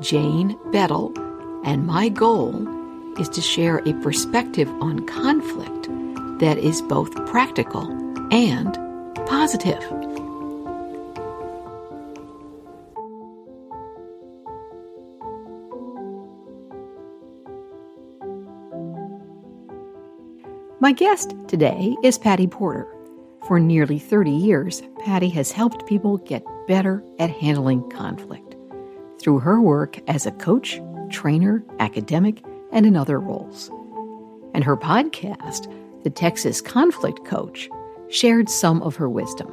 Jane Bettle, and my goal is to share a perspective on conflict that is both practical and positive. My guest today is Patty Porter. For nearly 30 years, Patty has helped people get better at handling conflict through her work as a coach, trainer, academic, and in other roles. And her podcast, The Texas Conflict Coach, shared some of her wisdom.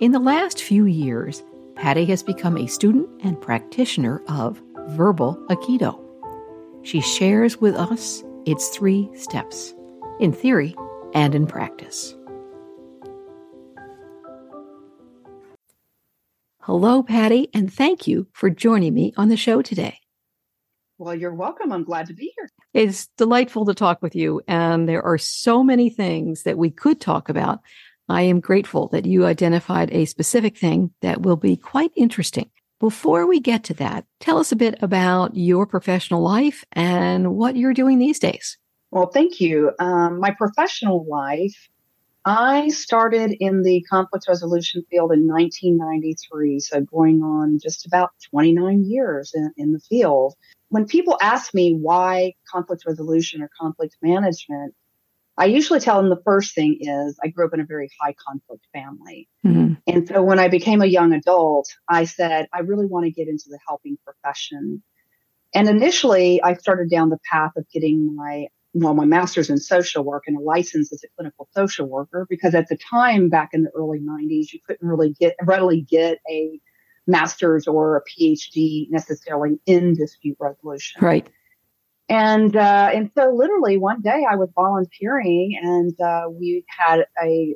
In the last few years, Patty has become a student and practitioner of verbal Aikido. She shares with us its three steps in theory and in practice. Hello, Patty, and thank you for joining me on the show today. Well, you're welcome. I'm glad to be here. It's delightful to talk with you, and there are so many things that we could talk about. I am grateful that you identified a specific thing that will be quite interesting. Before we get to that, tell us a bit about your professional life and what you're doing these days. Well, thank you. Um, my professional life I started in the conflict resolution field in 1993, so going on just about 29 years in, in the field. When people ask me why conflict resolution or conflict management, I usually tell them the first thing is I grew up in a very high conflict family. Mm-hmm. And so when I became a young adult, I said, I really want to get into the helping profession. And initially, I started down the path of getting my well, my master's in social work and a license as a clinical social worker because at the time back in the early 90s, you couldn't really get readily get a master's or a PhD necessarily in dispute resolution. Right. And uh, and so literally one day I was volunteering and uh, we had a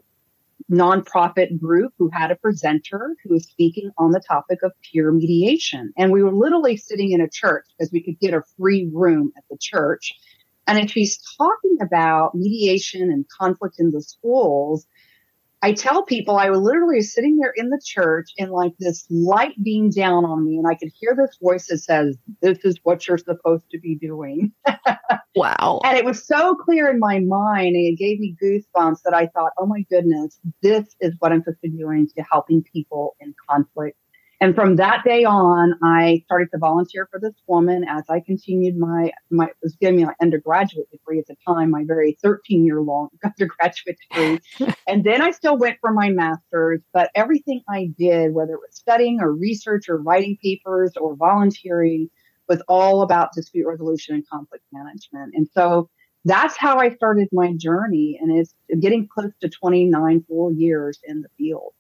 nonprofit group who had a presenter who was speaking on the topic of peer mediation. And we were literally sitting in a church because we could get a free room at the church and if he's talking about mediation and conflict in the schools, I tell people I was literally sitting there in the church and like this light beamed down on me and I could hear this voice that says, this is what you're supposed to be doing. wow. And it was so clear in my mind and it gave me goosebumps that I thought, oh my goodness, this is what I'm supposed to be doing to helping people in conflict and from that day on, I started to volunteer for this woman as I continued my, my, was getting my undergraduate degree at the time, my very 13 year long undergraduate degree. and then I still went for my master's, but everything I did, whether it was studying or research or writing papers or volunteering, was all about dispute resolution and conflict management. And so that's how I started my journey. And it's getting close to 29 full years in the field.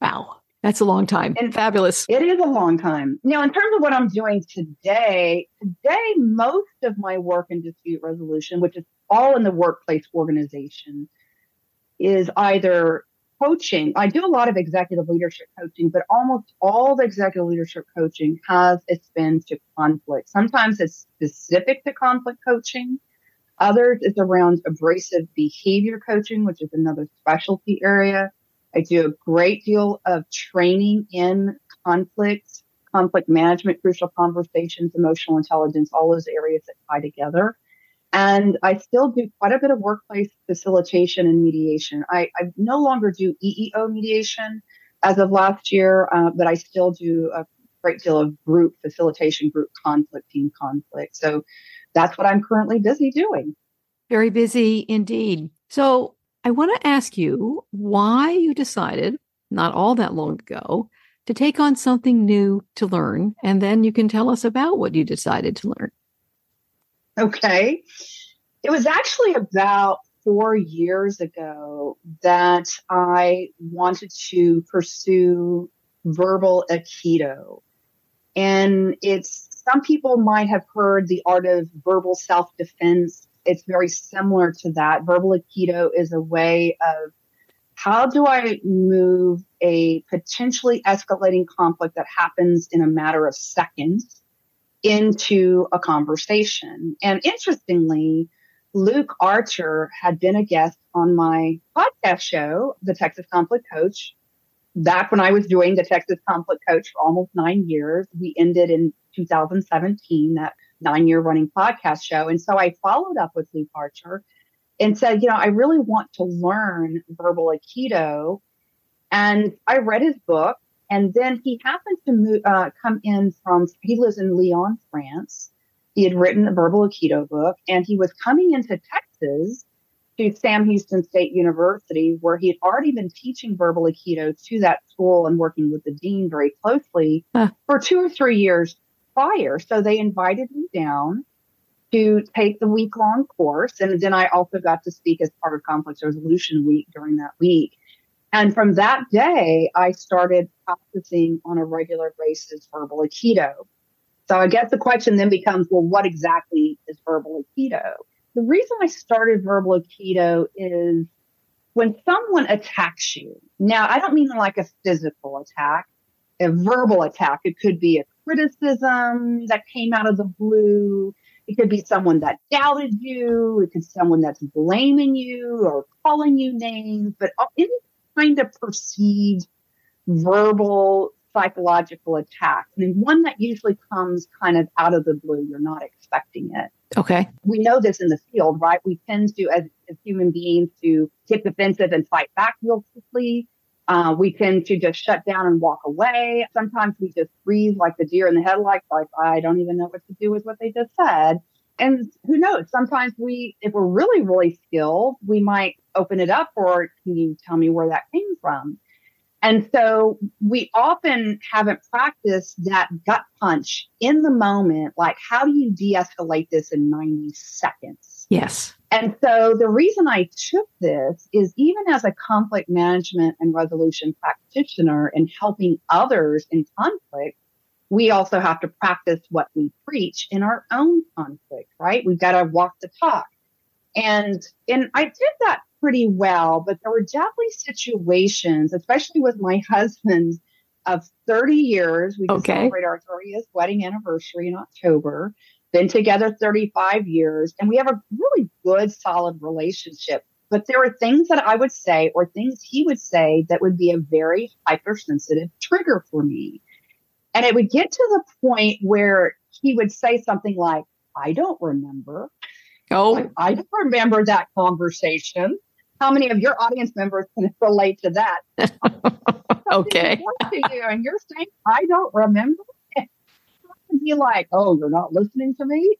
Wow. That's a long time. And Fabulous. It is a long time. Now, in terms of what I'm doing today, today, most of my work in dispute resolution, which is all in the workplace organization, is either coaching. I do a lot of executive leadership coaching, but almost all the executive leadership coaching has a spin to conflict. Sometimes it's specific to conflict coaching. Others it's around abrasive behavior coaching, which is another specialty area. I do a great deal of training in conflict, conflict management, crucial conversations, emotional intelligence, all those areas that tie together. And I still do quite a bit of workplace facilitation and mediation. I, I no longer do EEO mediation as of last year, uh, but I still do a great deal of group facilitation, group conflict, team conflict. So that's what I'm currently busy doing. Very busy indeed. So I want to ask you why you decided, not all that long ago, to take on something new to learn, and then you can tell us about what you decided to learn. Okay. It was actually about four years ago that I wanted to pursue verbal Aikido. And it's some people might have heard the art of verbal self defense. It's very similar to that. Verbal Aikido is a way of how do I move a potentially escalating conflict that happens in a matter of seconds into a conversation? And interestingly, Luke Archer had been a guest on my podcast show, The Texas Conflict Coach, back when I was doing the Texas Conflict Coach for almost nine years. We ended in 2017, that nine year running podcast show. And so I followed up with Luke Archer and said, you know, I really want to learn verbal Aikido. And I read his book. And then he happened to move, uh, come in from, he lives in Lyon, France. He had written a verbal Aikido book and he was coming into Texas to Sam Houston State University, where he had already been teaching verbal Aikido to that school and working with the dean very closely huh. for two or three years prior. So they invited me down to take the week long course. And then I also got to speak as part of Conflict Resolution Week during that week. And from that day, I started practicing on a regular basis verbal Aikido. So I guess the question then becomes, well, what exactly is verbal Aikido? The reason I started verbal Aikido is when someone attacks you. Now, I don't mean like a physical attack, a verbal attack. It could be a criticism that came out of the blue. It could be someone that doubted you. It could be someone that's blaming you or calling you names, but any kind of perceived verbal psychological attack. and one that usually comes kind of out of the blue. You're not expecting it. Okay. We know this in the field, right? We tend to, as, as human beings, to get defensive and fight back real quickly. Uh, we tend to just shut down and walk away. Sometimes we just freeze like the deer in the headlights, like, I don't even know what to do with what they just said. And who knows? Sometimes we, if we're really, really skilled, we might open it up or can you tell me where that came from? And so we often haven't practiced that gut punch in the moment. Like, how do you de escalate this in 90 seconds? Yes. And so the reason I took this is even as a conflict management and resolution practitioner and helping others in conflict, we also have to practice what we preach in our own conflict, right? We've got to walk the talk. And, and I did that pretty well, but there were definitely situations, especially with my husband of 30 years. We okay. celebrate our 30th wedding anniversary in October. Been together 35 years, and we have a really good, solid relationship. But there were things that I would say or things he would say that would be a very hypersensitive trigger for me. And it would get to the point where he would say something like, I don't remember. Oh, I don't remember that conversation. How many of your audience members can relate to that? okay. To you and you're saying, I don't remember. Be like, oh, you're not listening to me?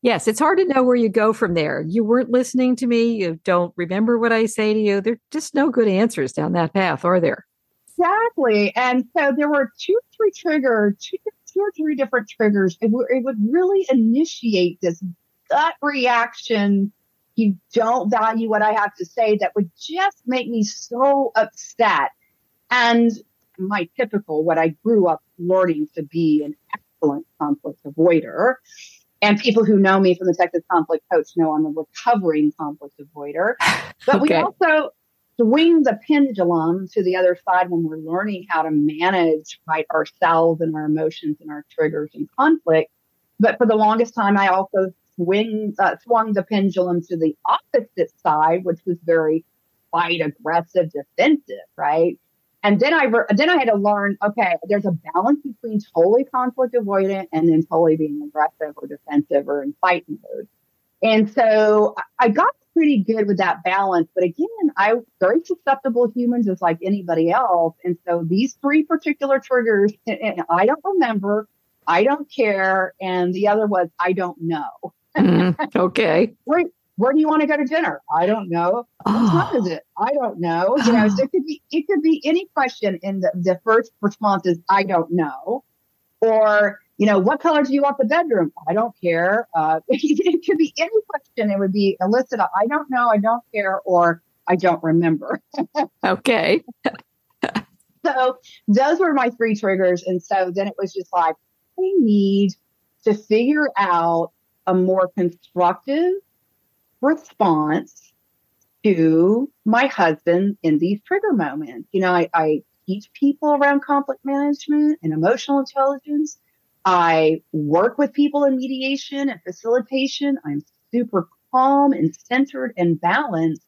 Yes, it's hard to know where you go from there. You weren't listening to me. You don't remember what I say to you. There's just no good answers down that path, are there? Exactly. And so there were two, three triggers, two, two or three different triggers. It, it would really initiate this gut reaction you don't value what I have to say that would just make me so upset. And my typical, what I grew up learning to be an excellent conflict avoider. And people who know me from the Texas Conflict Coach know I'm a recovering conflict avoider. But okay. we also swing the pendulum to the other side when we're learning how to manage right ourselves and our emotions and our triggers and conflict. But for the longest time, I also swing, uh, swung the pendulum to the opposite side, which was very fight, aggressive, defensive, right? And then I re- then I had to learn, okay, there's a balance between totally conflict avoidant and then totally being aggressive or defensive or in fight mode. And so I got pretty good with that balance. But again, I very susceptible human just like anybody else. And so these three particular triggers, I don't remember, I don't care, and the other was I don't know mm, okay. Where, where do you want to go to dinner? I don't know. Oh. What time is it? I don't know. You know, so it could be it could be any question in the, the first response is I don't know. Or, you know, what color do you want the bedroom? I don't care. Uh, it could be any question. It would be elicited, I don't know, I don't care, or I don't remember. okay. so those were my three triggers. And so then it was just like, I need to figure out a more constructive response to my husband in these trigger moments. You know, I, I teach people around conflict management and emotional intelligence. I work with people in mediation and facilitation. I'm super calm and centered and balanced.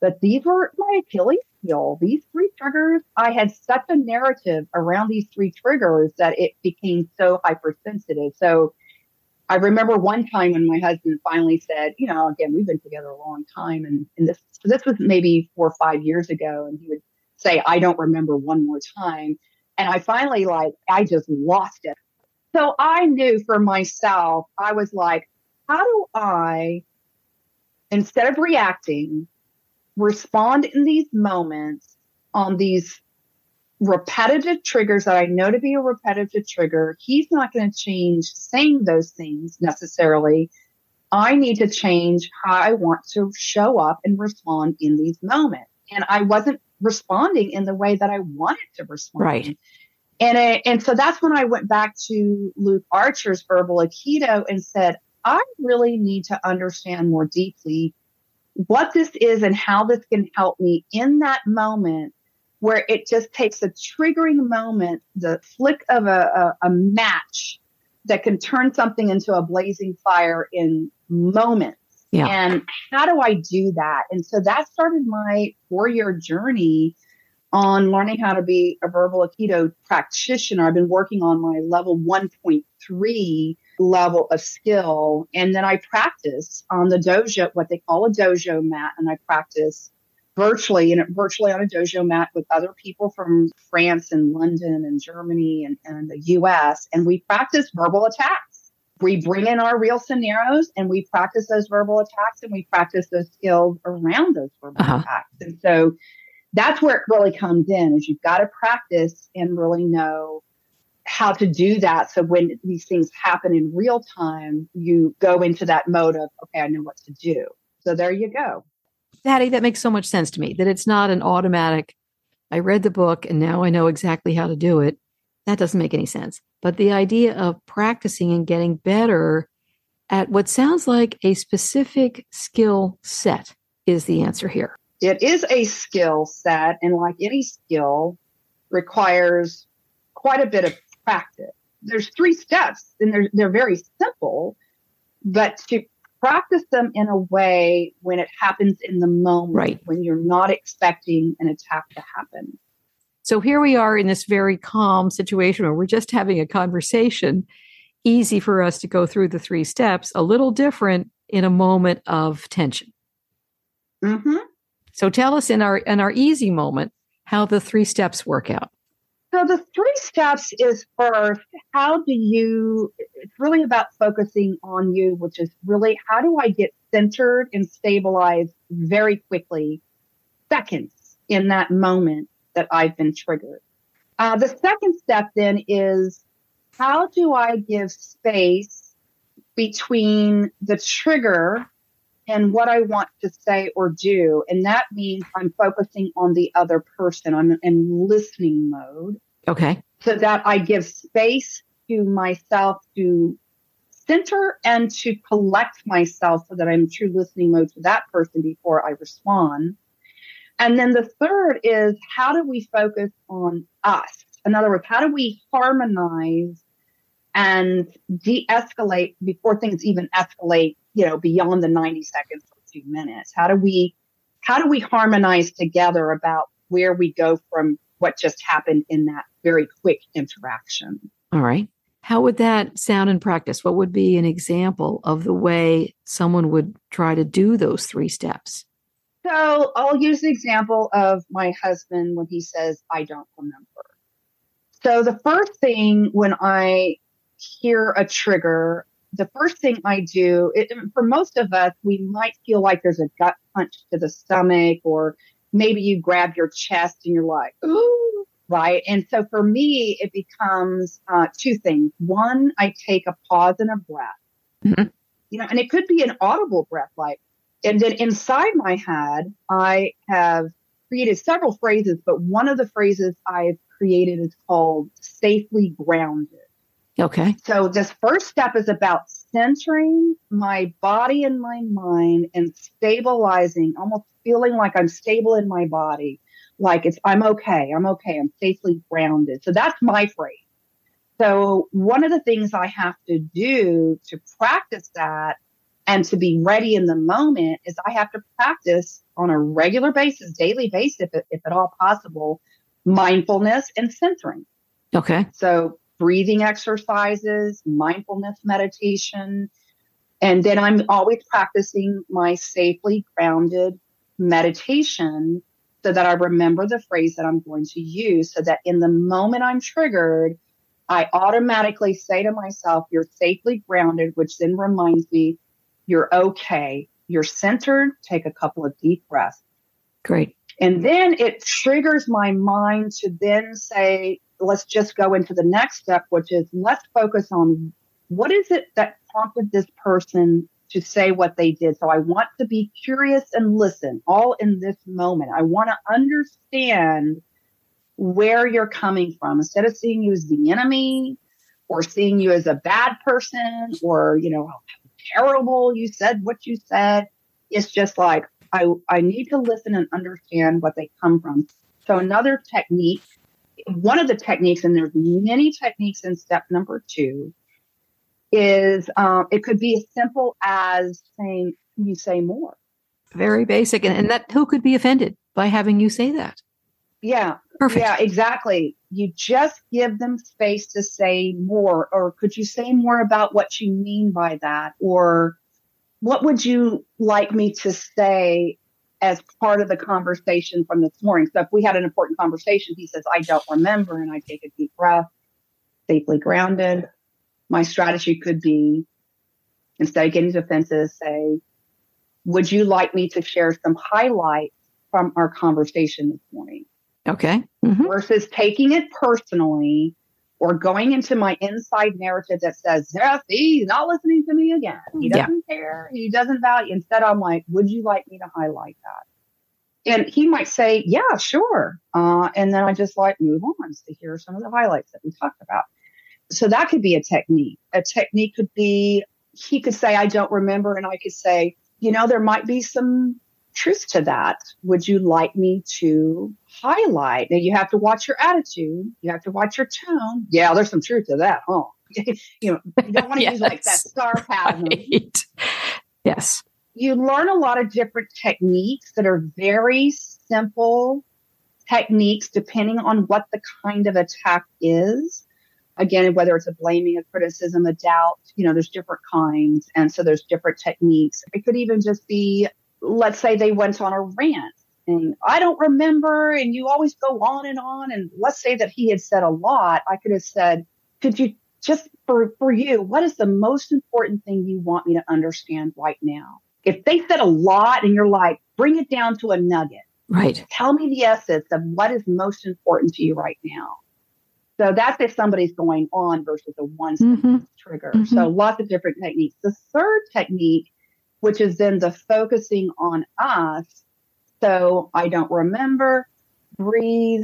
But these were my Achilles heel. These three triggers, I had such a narrative around these three triggers that it became so hypersensitive. So I remember one time when my husband finally said, you know, again, we've been together a long time and, and this, this was maybe four or five years ago. And he would say, I don't remember one more time. And I finally like, I just lost it. So I knew for myself, I was like, how do I, instead of reacting, respond in these moments on these repetitive triggers that I know to be a repetitive trigger. He's not going to change saying those things necessarily. I need to change how I want to show up and respond in these moments. And I wasn't responding in the way that I wanted to respond. Right. And, and so that's when I went back to Luke Archer's verbal Aikido and said, I really need to understand more deeply what this is and how this can help me in that moment where it just takes a triggering moment, the flick of a, a, a match that can turn something into a blazing fire in moments. Yeah. And how do I do that? And so that started my four year journey on learning how to be a verbal Aikido practitioner. I've been working on my level 1.3 level of skill. And then I practice on the dojo, what they call a dojo mat. And I practice virtually and virtually on a dojo mat with other people from France and London and Germany and, and the US. And we practice verbal attacks. We bring in our real scenarios and we practice those verbal attacks and we practice those skills around those verbal uh-huh. attacks. And so that's where it really comes in is you've got to practice and really know how to do that. So when these things happen in real time, you go into that mode of, okay, I know what to do. So there you go. Patty, that makes so much sense to me that it's not an automatic, I read the book and now I know exactly how to do it. That doesn't make any sense. But the idea of practicing and getting better at what sounds like a specific skill set is the answer here. It is a skill set, and like any skill, requires quite a bit of practice. There's three steps, and they're they're very simple, but to practice them in a way when it happens in the moment, right. when you're not expecting an attack to happen. So here we are in this very calm situation where we're just having a conversation. Easy for us to go through the three steps, a little different in a moment of tension. Mm-hmm. So tell us in our in our easy moment how the three steps work out. So the three steps is first, how do you, it's really about focusing on you, which is really how do I get centered and stabilized very quickly, seconds in that moment that I've been triggered. Uh, the second step then is how do I give space between the trigger and what I want to say or do. And that means I'm focusing on the other person. I'm in listening mode. Okay. So that I give space to myself to center and to collect myself so that I'm true listening mode to that person before I respond. And then the third is how do we focus on us? In other words, how do we harmonize and de escalate before things even escalate you know, beyond the 90 seconds or two minutes? How do we, how do we harmonize together about where we go from what just happened in that very quick interaction? All right. How would that sound in practice? What would be an example of the way someone would try to do those three steps? So I'll use the example of my husband when he says, I don't remember. So the first thing when I hear a trigger, the first thing I do, it, for most of us, we might feel like there's a gut punch to the stomach, or maybe you grab your chest and you're like, ooh, right? And so for me, it becomes uh, two things. One, I take a pause and a breath, mm-hmm. you know, and it could be an audible breath, like, and then inside my head, I have created several phrases, but one of the phrases I've created is called safely grounded. Okay. So this first step is about centering my body and my mind and stabilizing, almost feeling like I'm stable in my body, like it's I'm okay, I'm okay, I'm safely grounded. So that's my phrase. So one of the things I have to do to practice that and to be ready in the moment is I have to practice on a regular basis, daily basis, if, if at all possible, mindfulness and centering. Okay. So breathing exercises, mindfulness meditation. And then I'm always practicing my safely grounded meditation so that I remember the phrase that I'm going to use so that in the moment I'm triggered, I automatically say to myself, you're safely grounded, which then reminds me you're okay. You're centered. Take a couple of deep breaths. Great. And then it triggers my mind to then say, let's just go into the next step, which is let's focus on what is it that prompted this person to say what they did. So I want to be curious and listen all in this moment. I want to understand where you're coming from instead of seeing you as the enemy or seeing you as a bad person or, you know, terrible you said what you said. It's just like, I, I need to listen and understand what they come from. So another technique, one of the techniques, and there's many techniques in step number two, is um, it could be as simple as saying, "Can you say more?" Very basic, and, and that who could be offended by having you say that? Yeah, perfect. Yeah, exactly. You just give them space to say more, or could you say more about what you mean by that, or what would you like me to say as part of the conversation from this morning? So if we had an important conversation, he says, I don't remember, and I take a deep breath, safely grounded. My strategy could be instead of getting defensive, say, would you like me to share some highlights from our conversation this morning? Okay. Mm-hmm. Versus taking it personally or going into my inside narrative that says, see, he's not listening to me again. He doesn't yeah. care. He doesn't value. Instead, I'm like, would you like me to highlight that? And he might say, yeah, sure. Uh, and then I just like move on to hear some of the highlights that we talked about. So that could be a technique. A technique could be, he could say, I don't remember. And I could say, you know, there might be some truth to that. Would you like me to highlight? Now you have to watch your attitude. You have to watch your tone. Yeah, there's some truth to that, huh? you know, you don't want to yes. use like that sarcasm. Right. Yes. You learn a lot of different techniques that are very simple techniques depending on what the kind of attack is. Again, whether it's a blaming, a criticism, a doubt, you know, there's different kinds. And so there's different techniques. It could even just be let's say they went on a rant and I don't remember, and you always go on and on. And let's say that he had said a lot. I could have said, could you just for, for you, what is the most important thing you want me to understand right now? If they said a lot and you're like, bring it down to a nugget. Right. Tell me the essence of what is most important to you right now. So that's if somebody's going on versus a one mm-hmm. trigger. Mm-hmm. So lots of different techniques. The third technique which is then the focusing on us. So I don't remember, breathe,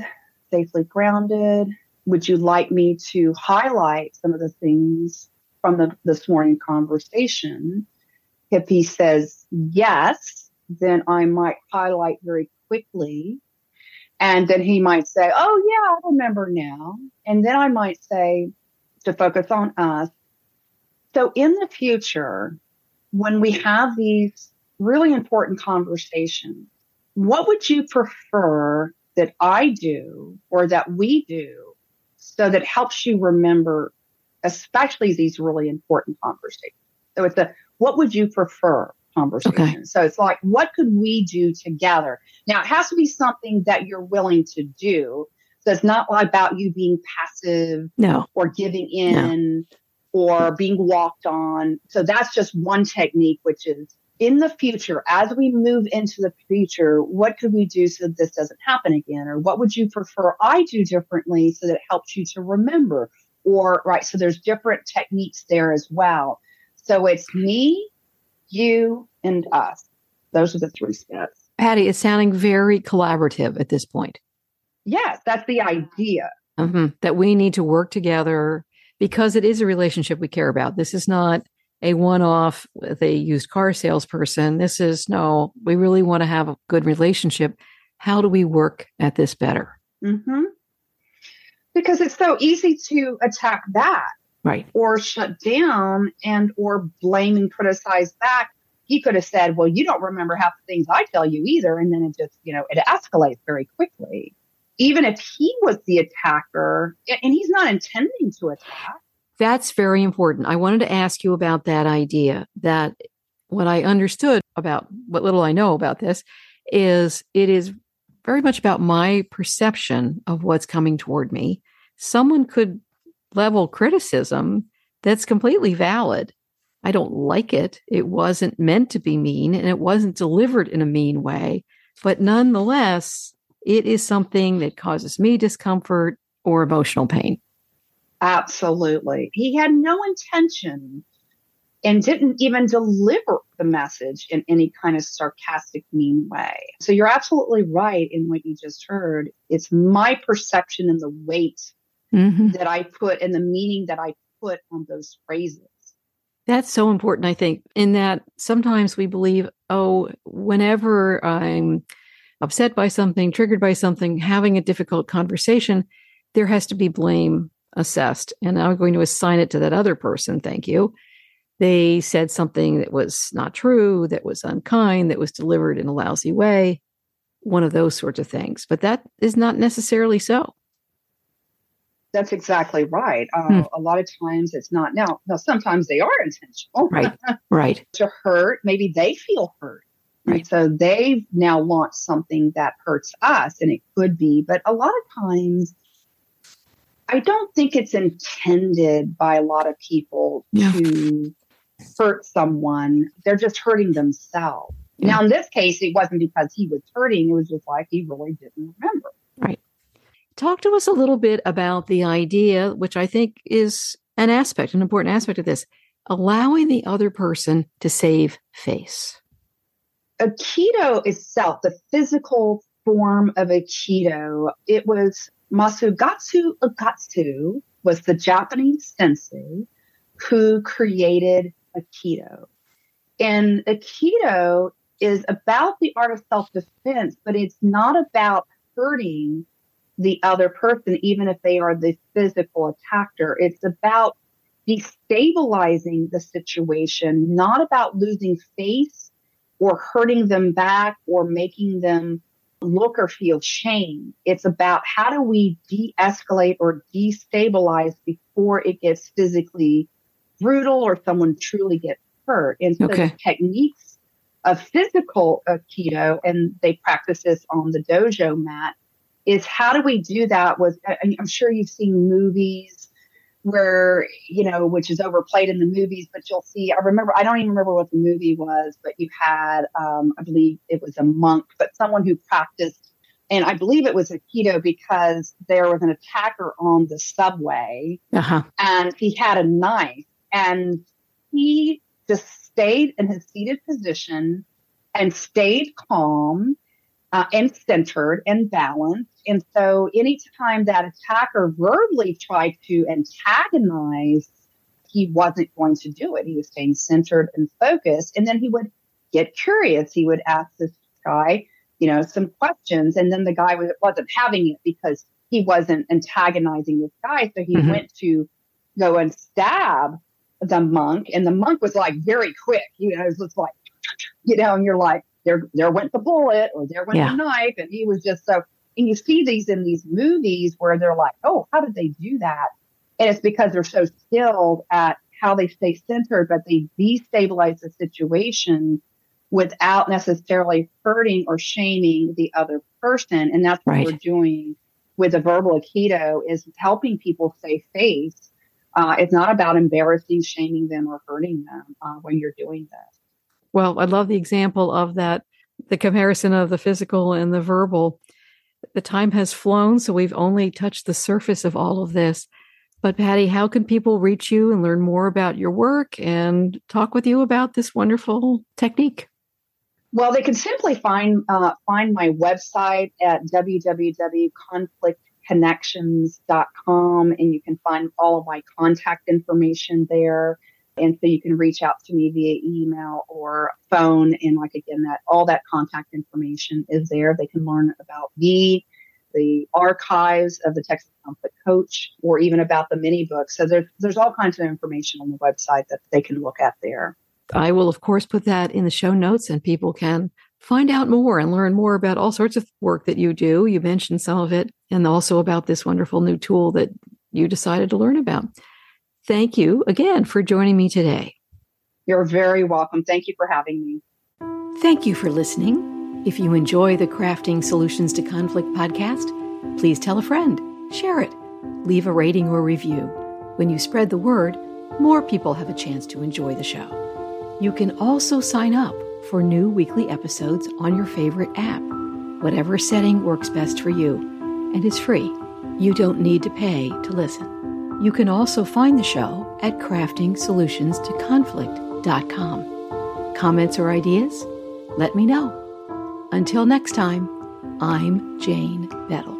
safely grounded. Would you like me to highlight some of the things from the, this morning conversation? If he says yes, then I might highlight very quickly. And then he might say, Oh, yeah, I remember now. And then I might say, to focus on us. So in the future, when we have these really important conversations, what would you prefer that I do or that we do so that helps you remember, especially these really important conversations? So it's a, what would you prefer conversation? Okay. So it's like, what could we do together? Now it has to be something that you're willing to do. So it's not about you being passive no. or giving in. No or being walked on. So that's just one technique, which is in the future, as we move into the future, what could we do so that this doesn't happen again? Or what would you prefer I do differently so that it helps you to remember? Or, right, so there's different techniques there as well. So it's me, you, and us. Those are the three steps. Patty, it's sounding very collaborative at this point. Yes, that's the idea. Mm-hmm. That we need to work together because it is a relationship we care about. This is not a one off with a used car salesperson. This is no, we really want to have a good relationship. How do we work at this better? Mm-hmm. Because it's so easy to attack that. Right. Or shut down and or blame and criticize back. He could have said, Well, you don't remember half the things I tell you either. And then it just, you know, it escalates very quickly. Even if he was the attacker and he's not intending to attack that's very important. I wanted to ask you about that idea that what I understood about what little I know about this is it is very much about my perception of what's coming toward me. Someone could level criticism that's completely valid. I don't like it. It wasn't meant to be mean and it wasn't delivered in a mean way. But nonetheless, it is something that causes me discomfort or emotional pain. Absolutely. He had no intention and didn't even deliver the message in any kind of sarcastic, mean way. So you're absolutely right in what you just heard. It's my perception and the weight mm-hmm. that I put and the meaning that I put on those phrases. That's so important, I think, in that sometimes we believe, oh, whenever I'm upset by something, triggered by something, having a difficult conversation, there has to be blame assessed and I'm going to assign it to that other person. Thank you. They said something that was not true, that was unkind, that was delivered in a lousy way, one of those sorts of things. But that is not necessarily so. That's exactly right. Uh, hmm. A lot of times it's not. Now, now sometimes they are intentional. Right. Right. to hurt. Maybe they feel hurt. Right. So they've now launched something that hurts us, and it could be. But a lot of times I don't think it's intended by a lot of people yeah. to hurt someone. They're just hurting themselves. Yeah. Now, in this case, it wasn't because he was hurting. It was just like he really didn't remember. Talk to us a little bit about the idea, which I think is an aspect, an important aspect of this, allowing the other person to save face. Aikido itself, the physical form of Aikido, it was Masakatsu Agatsu was the Japanese sensei who created Aikido. And Aikido is about the art of self defense, but it's not about hurting the other person, even if they are the physical attacker. It's about destabilizing the situation, not about losing face or hurting them back or making them look or feel shame. It's about how do we de escalate or destabilize before it gets physically brutal or someone truly gets hurt. And so okay. techniques of physical uh, Aikido, and they practice this on the dojo mat, is how do we do that with, I'm sure you've seen movies where you know which is overplayed in the movies but you'll see i remember i don't even remember what the movie was but you had um, i believe it was a monk but someone who practiced and i believe it was a aikido because there was an attacker on the subway uh-huh. and he had a knife and he just stayed in his seated position and stayed calm uh, and centered and balanced. And so anytime that attacker verbally tried to antagonize, he wasn't going to do it. He was staying centered and focused. And then he would get curious. He would ask this guy, you know, some questions. And then the guy was, wasn't having it because he wasn't antagonizing this guy. So he mm-hmm. went to go and stab the monk. And the monk was like very quick. You know, it was like, you know, and you're like, there there went the bullet or there went yeah. the knife and he was just so and you see these in these movies where they're like oh how did they do that and it's because they're so skilled at how they stay centered but they destabilize the situation without necessarily hurting or shaming the other person and that's what right. we're doing with the verbal aikido is helping people stay face uh, it's not about embarrassing shaming them or hurting them uh, when you're doing this well, I love the example of that, the comparison of the physical and the verbal. The time has flown, so we've only touched the surface of all of this. But Patty, how can people reach you and learn more about your work and talk with you about this wonderful technique? Well, they can simply find uh, find my website at www.conflictconnections.com, and you can find all of my contact information there. And so you can reach out to me via email or phone. And like again, that all that contact information is there. They can learn about me, the archives of the Texas Conflict Coach, or even about the mini books. So there's there's all kinds of information on the website that they can look at there. I will of course put that in the show notes and people can find out more and learn more about all sorts of work that you do. You mentioned some of it and also about this wonderful new tool that you decided to learn about. Thank you again for joining me today. You're very welcome. Thank you for having me. Thank you for listening. If you enjoy the Crafting Solutions to Conflict podcast, please tell a friend, share it, leave a rating or review. When you spread the word, more people have a chance to enjoy the show. You can also sign up for new weekly episodes on your favorite app, whatever setting works best for you, and is free. You don't need to pay to listen. You can also find the show at craftingsolutionstoconflict.com. Comments or ideas? Let me know. Until next time, I'm Jane Bettle.